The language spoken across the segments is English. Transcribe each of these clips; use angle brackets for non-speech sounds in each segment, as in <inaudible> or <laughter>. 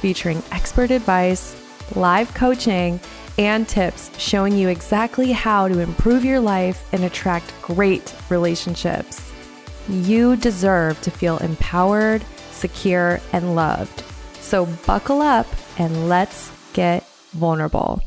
featuring expert advice, live coaching, and tips showing you exactly how to improve your life and attract great relationships. You deserve to feel empowered, secure, and loved. So buckle up and let's get vulnerable.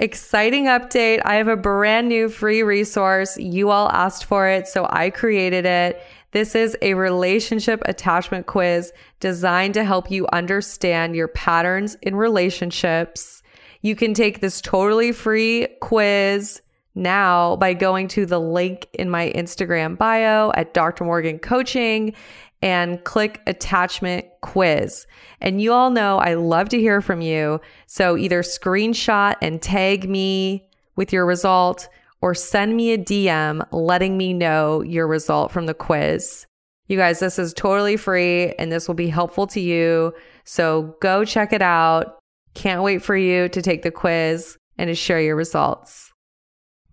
Exciting update. I have a brand new free resource. You all asked for it, so I created it. This is a relationship attachment quiz designed to help you understand your patterns in relationships. You can take this totally free quiz now by going to the link in my Instagram bio at Dr. Morgan Coaching and click attachment quiz. And you all know I love to hear from you. So either screenshot and tag me with your result or send me a DM letting me know your result from the quiz. You guys, this is totally free and this will be helpful to you. So go check it out. Can't wait for you to take the quiz and to share your results.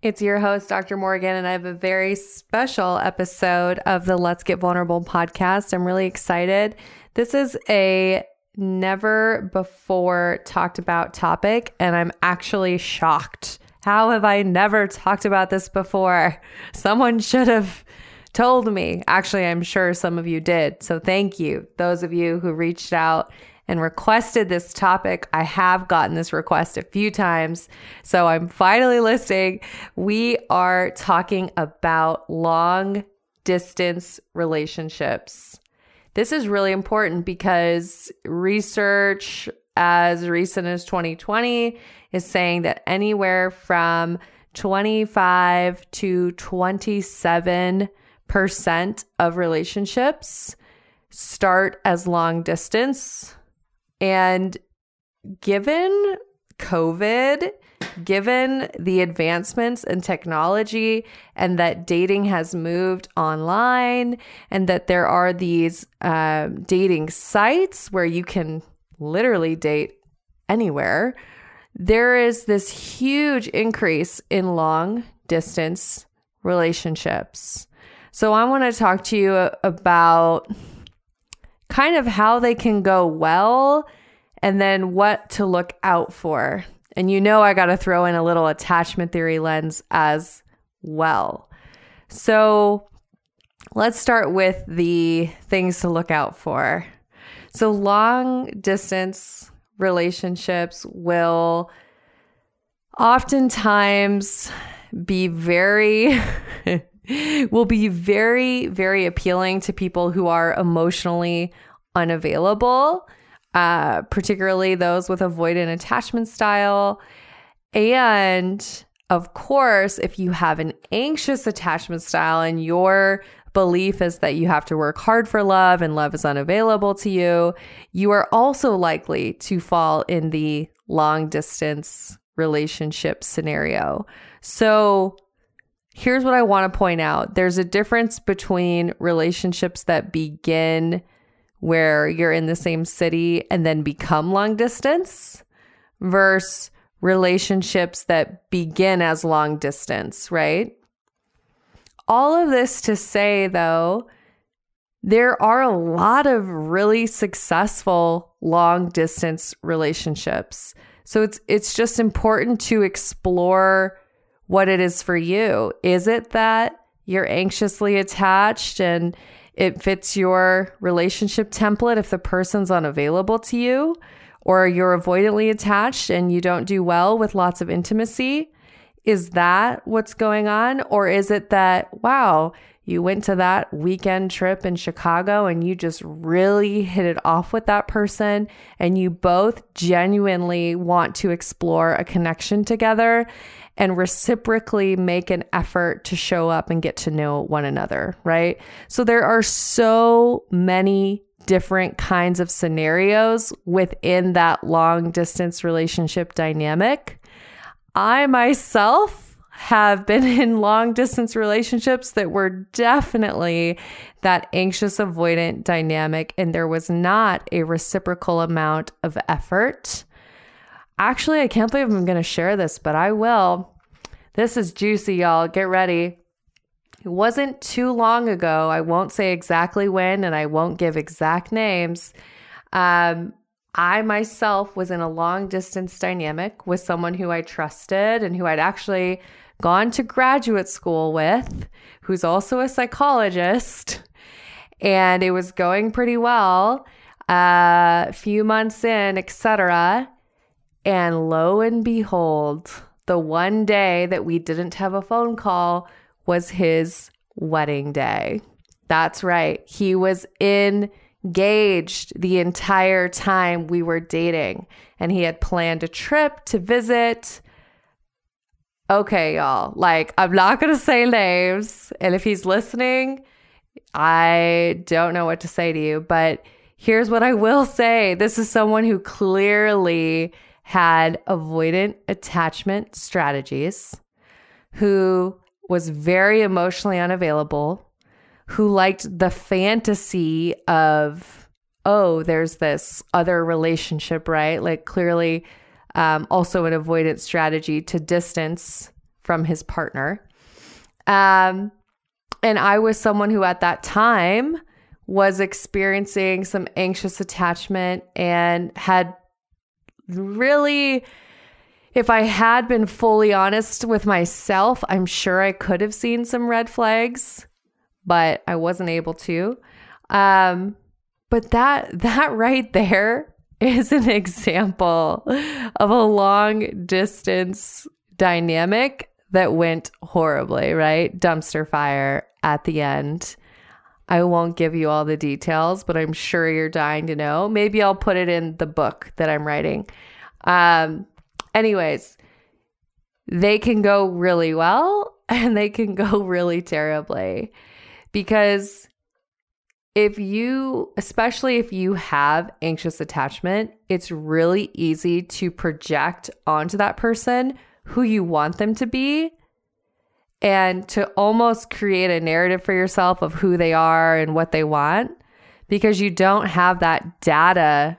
It's your host, Dr. Morgan, and I have a very special episode of the Let's Get Vulnerable podcast. I'm really excited. This is a never before talked about topic, and I'm actually shocked how have I never talked about this before? Someone should have told me. Actually, I'm sure some of you did. So thank you, those of you who reached out and requested this topic. I have gotten this request a few times. So I'm finally listening. We are talking about long distance relationships. This is really important because research as recent as 2020 is saying that anywhere from 25 to 27% of relationships start as long distance. And given COVID, given the advancements in technology and that dating has moved online and that there are these um, dating sites where you can literally date anywhere, there is this huge increase in long distance relationships. So, I want to talk to you about kind of how they can go well and then what to look out for. And you know, I got to throw in a little attachment theory lens as well. So, let's start with the things to look out for. So, long distance relationships will oftentimes be very <laughs> will be very very appealing to people who are emotionally unavailable uh, particularly those with avoidant attachment style. And of course if you have an anxious attachment style and your belief is that you have to work hard for love and love is unavailable to you, you are also likely to fall in the long distance relationship scenario. So, here's what I want to point out there's a difference between relationships that begin where you're in the same city and then become long distance versus relationships that begin as long distance, right? All of this to say, though, there are a lot of really successful long distance relationships. So it's it's just important to explore what it is for you. Is it that you're anxiously attached and it fits your relationship template if the person's unavailable to you or you're avoidantly attached and you don't do well with lots of intimacy? Is that what's going on? Or is it that, wow, you went to that weekend trip in Chicago and you just really hit it off with that person and you both genuinely want to explore a connection together and reciprocally make an effort to show up and get to know one another, right? So there are so many different kinds of scenarios within that long distance relationship dynamic. I myself have been in long distance relationships that were definitely that anxious avoidant dynamic, and there was not a reciprocal amount of effort. Actually, I can't believe I'm going to share this, but I will. This is juicy, y'all. Get ready. It wasn't too long ago. I won't say exactly when and I won't give exact names. Um, I myself was in a long distance dynamic with someone who I trusted and who I'd actually gone to graduate school with, who's also a psychologist. And it was going pretty well. A uh, few months in, etc. And lo and behold, the one day that we didn't have a phone call was his wedding day. That's right. He was engaged the entire time we were dating, and he had planned a trip to visit. Okay, y'all. Like, I'm not going to say names. And if he's listening, I don't know what to say to you, but here's what I will say. This is someone who clearly had avoidant attachment strategies, who was very emotionally unavailable, who liked the fantasy of, oh, there's this other relationship, right? Like clearly um, also an avoidance strategy to distance from his partner. Um, and I was someone who at that time was experiencing some anxious attachment and had really if I had been fully honest with myself, I'm sure I could have seen some red flags, but I wasn't able to. Um, but that <laughs> that right there is an example of a long distance dynamic that went horribly, right? Dumpster fire at the end. I won't give you all the details, but I'm sure you're dying to know. Maybe I'll put it in the book that I'm writing. Um, Anyways, they can go really well <laughs> and they can go really terribly because if you, especially if you have anxious attachment, it's really easy to project onto that person who you want them to be and to almost create a narrative for yourself of who they are and what they want because you don't have that data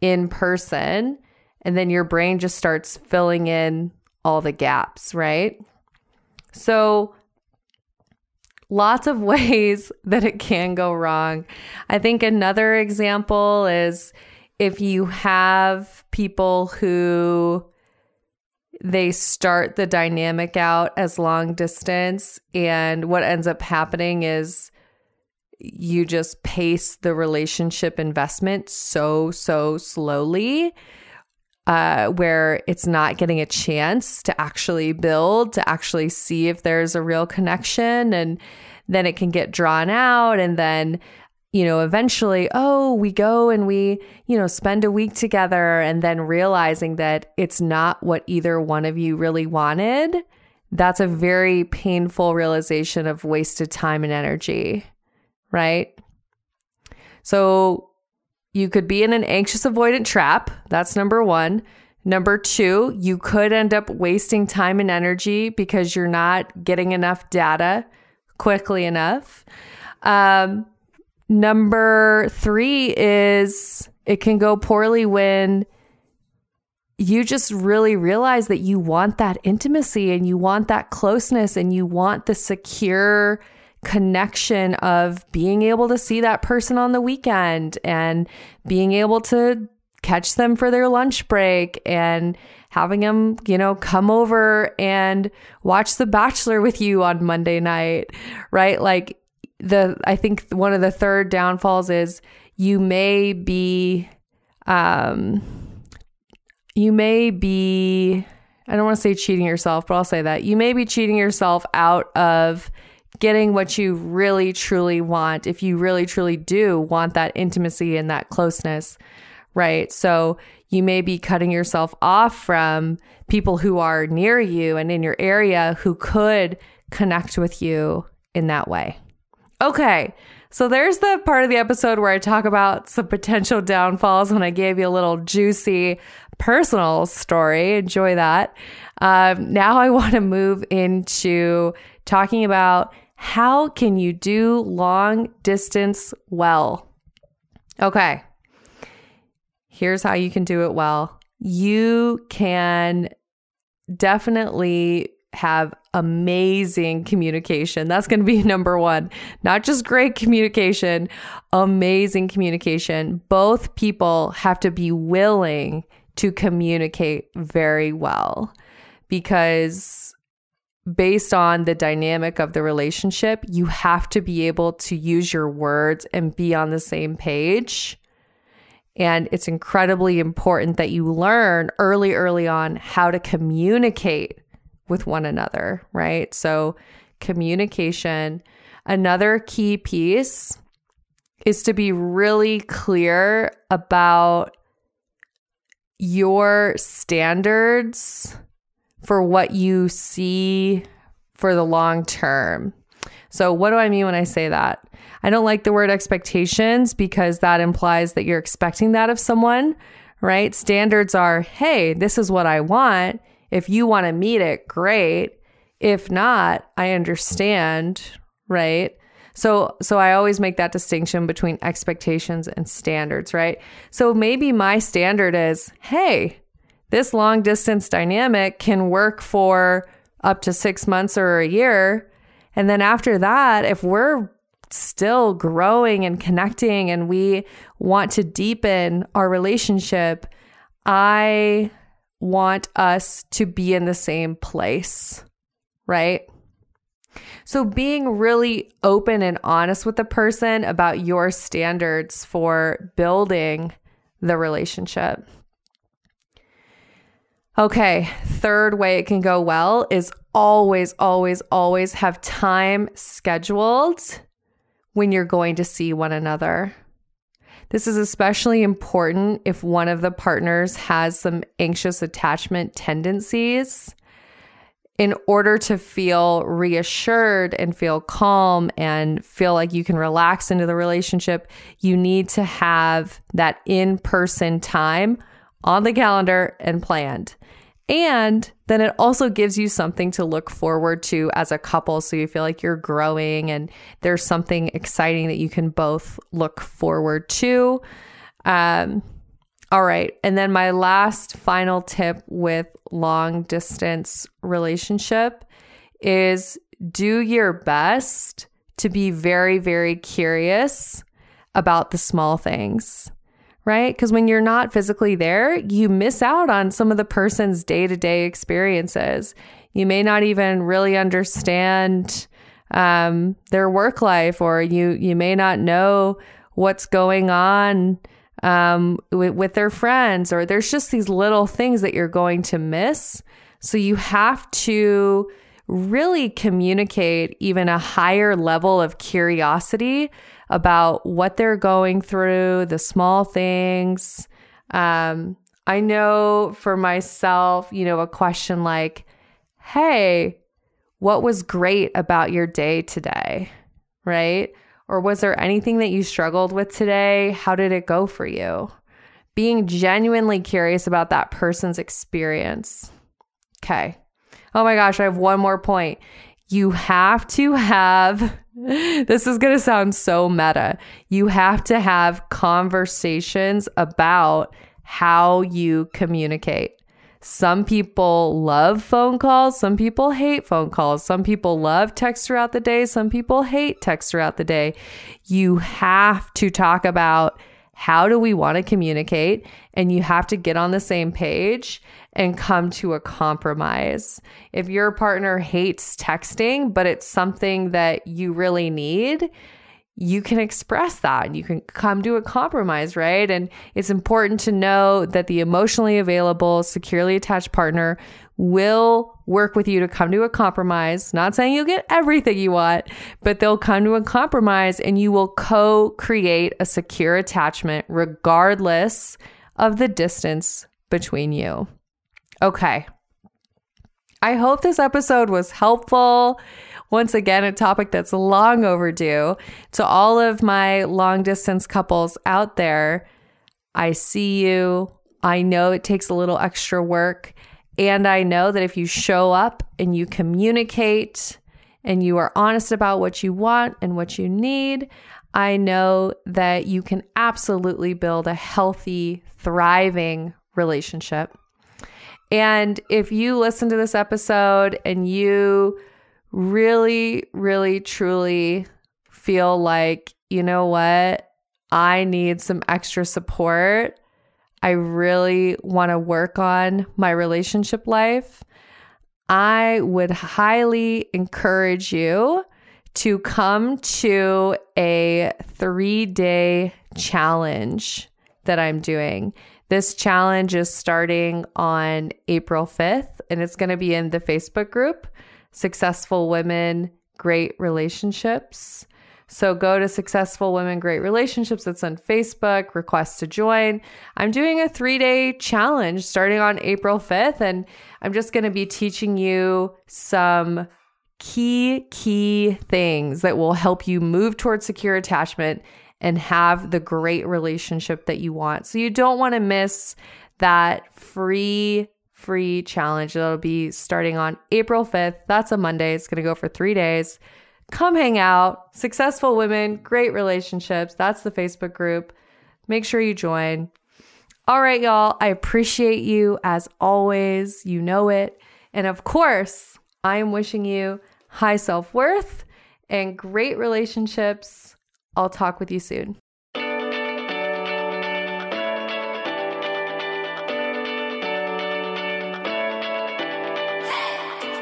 in person and then your brain just starts filling in all the gaps, right? So, lots of <laughs> ways that it can go wrong. I think another example is if you have people who they start the dynamic out as long distance and what ends up happening is you just pace the relationship investment so so slowly uh, where it's not getting a chance to actually build, to actually see if there's a real connection. And then it can get drawn out. And then, you know, eventually, oh, we go and we, you know, spend a week together. And then realizing that it's not what either one of you really wanted. That's a very painful realization of wasted time and energy, right? So you could be in an anxious avoidant trap. That's number one. Number two, you could end up wasting time and energy because you're not getting enough data quickly enough. Um, number three is it can go poorly when you just really realize that you want that intimacy and you want that closeness and you want the secure connection of being able to see that person on the weekend and being able to catch them for their lunch break and having them, you know, come over and watch The Bachelor with you on Monday night, right? Like the I think one of the third downfalls is you may be um you may be I don't want to say cheating yourself, but I'll say that. You may be cheating yourself out of getting what you really truly want if you really truly do want that intimacy and that closeness right? So you may be cutting yourself off from people who are near you and in your area who could connect with you in that way. Okay. So there's the part of the episode where I talk about some potential downfalls when I gave you a little juicy personal story. Enjoy that. Um, now I <laughs> want to move into talking about how can you do long distance well. Okay. Here's how you can do it well. You can definitely have amazing communication. That's going to be <laughs> number one. Not just great communication, amazing communication. Both people have to be willing to communicate very well because based on the dynamic of the relationship, you have to be able to use your words and be on the same page. And it's incredibly important that you learn early, early on how to communicate with one another, right? So, communication. Another key piece is to be really clear about your standards for what you see for the long term. So, what do I mean when I say that? I don't like the word expectations because that implies that you're expecting that of someone, right? Standards are, hey, this is what I want. If you want to meet it, great. If not, I understand, right? So so I always make that distinction between expectations and standards, right? So maybe my standard is, hey, this long distance dynamic can work for up to 6 months or a year. And then after that, if we're still growing and connecting and we want to deepen our relationship, I want us to be in the same place, right? So, being really open and honest with the person about your standards for building the relationship. Okay, third way it can go well is always, always, always have time scheduled when you're going to see one another. This is especially important if one of the partners has some anxious attachment tendencies. In order to feel reassured and feel calm and feel like you can relax into the relationship, you need to have that in person time on the calendar and planned. And then it also gives you something to look forward to as a couple. So you feel like you're growing and there's something exciting that you can both look forward to. Um, all right. And then my last final tip with long distance relationship is do your best to be very, very curious about the small things right? Because when you're not physically there, you miss out on some of the person's day to day experiences. You may not even really understand um, their work life, or you you may not know what's going on um, with, with their friends, or there's just these little things that you're going to miss. So you have to really communicate even a higher level of curiosity about what they're going through, the small things. Um, I know for myself, you know, a question like, hey, what was great about your day today? Right? Or was there anything that you struggled with today? How did it go for you? Being genuinely curious about that person's experience. Okay. Oh my gosh, I have one more point. You have to have <laughs> this is going to sound so meta. You have to have conversations about how you communicate. Some people love phone calls. Some people hate phone calls. Some people love text throughout the day. Some people hate text throughout the day. You have to talk about how do we want to communicate and you have to get on the same page and come to a compromise. If your partner hates texting, but it's something that you really need, you can express that and you can come to a compromise, right? And it's important to know that the emotionally available, securely attached partner will work with you to come to a compromise. Not saying you'll get everything you want, but they'll come to a compromise and you will co create a secure attachment regardless of the distance between you. Okay. I hope this episode was helpful. Once again, a topic that's long overdue. To all of my long distance couples out there, I see you. I know it takes a little extra work. And I know that if you show up and you communicate and you are honest about what you want and what you need, I know that you can absolutely build a healthy, thriving relationship. And if you listen to this episode and you really, really, truly feel like, you know what, I need some extra support, I really want to work on my relationship life, I would highly encourage you to come to a three day challenge that I'm doing. This challenge is starting on April 5th, and it's going to be in the Facebook group Successful Women, Great Relationships. So go to Successful Women Great Relationships. It's on Facebook. Request to join. I'm doing a three day challenge starting on April 5th, and I'm just going to be teaching you some key, key things that will help you move towards secure attachment and have the great relationship that you want. So you don't want to miss that free free challenge that'll be starting on April 5th. That's a Monday. It's going to go for 3 days. Come hang out. Successful women, great relationships. That's the Facebook group. Make sure you join. All right, y'all. I appreciate you as always. You know it. And of course, I am wishing you high self worth and great relationships. I'll talk with you soon.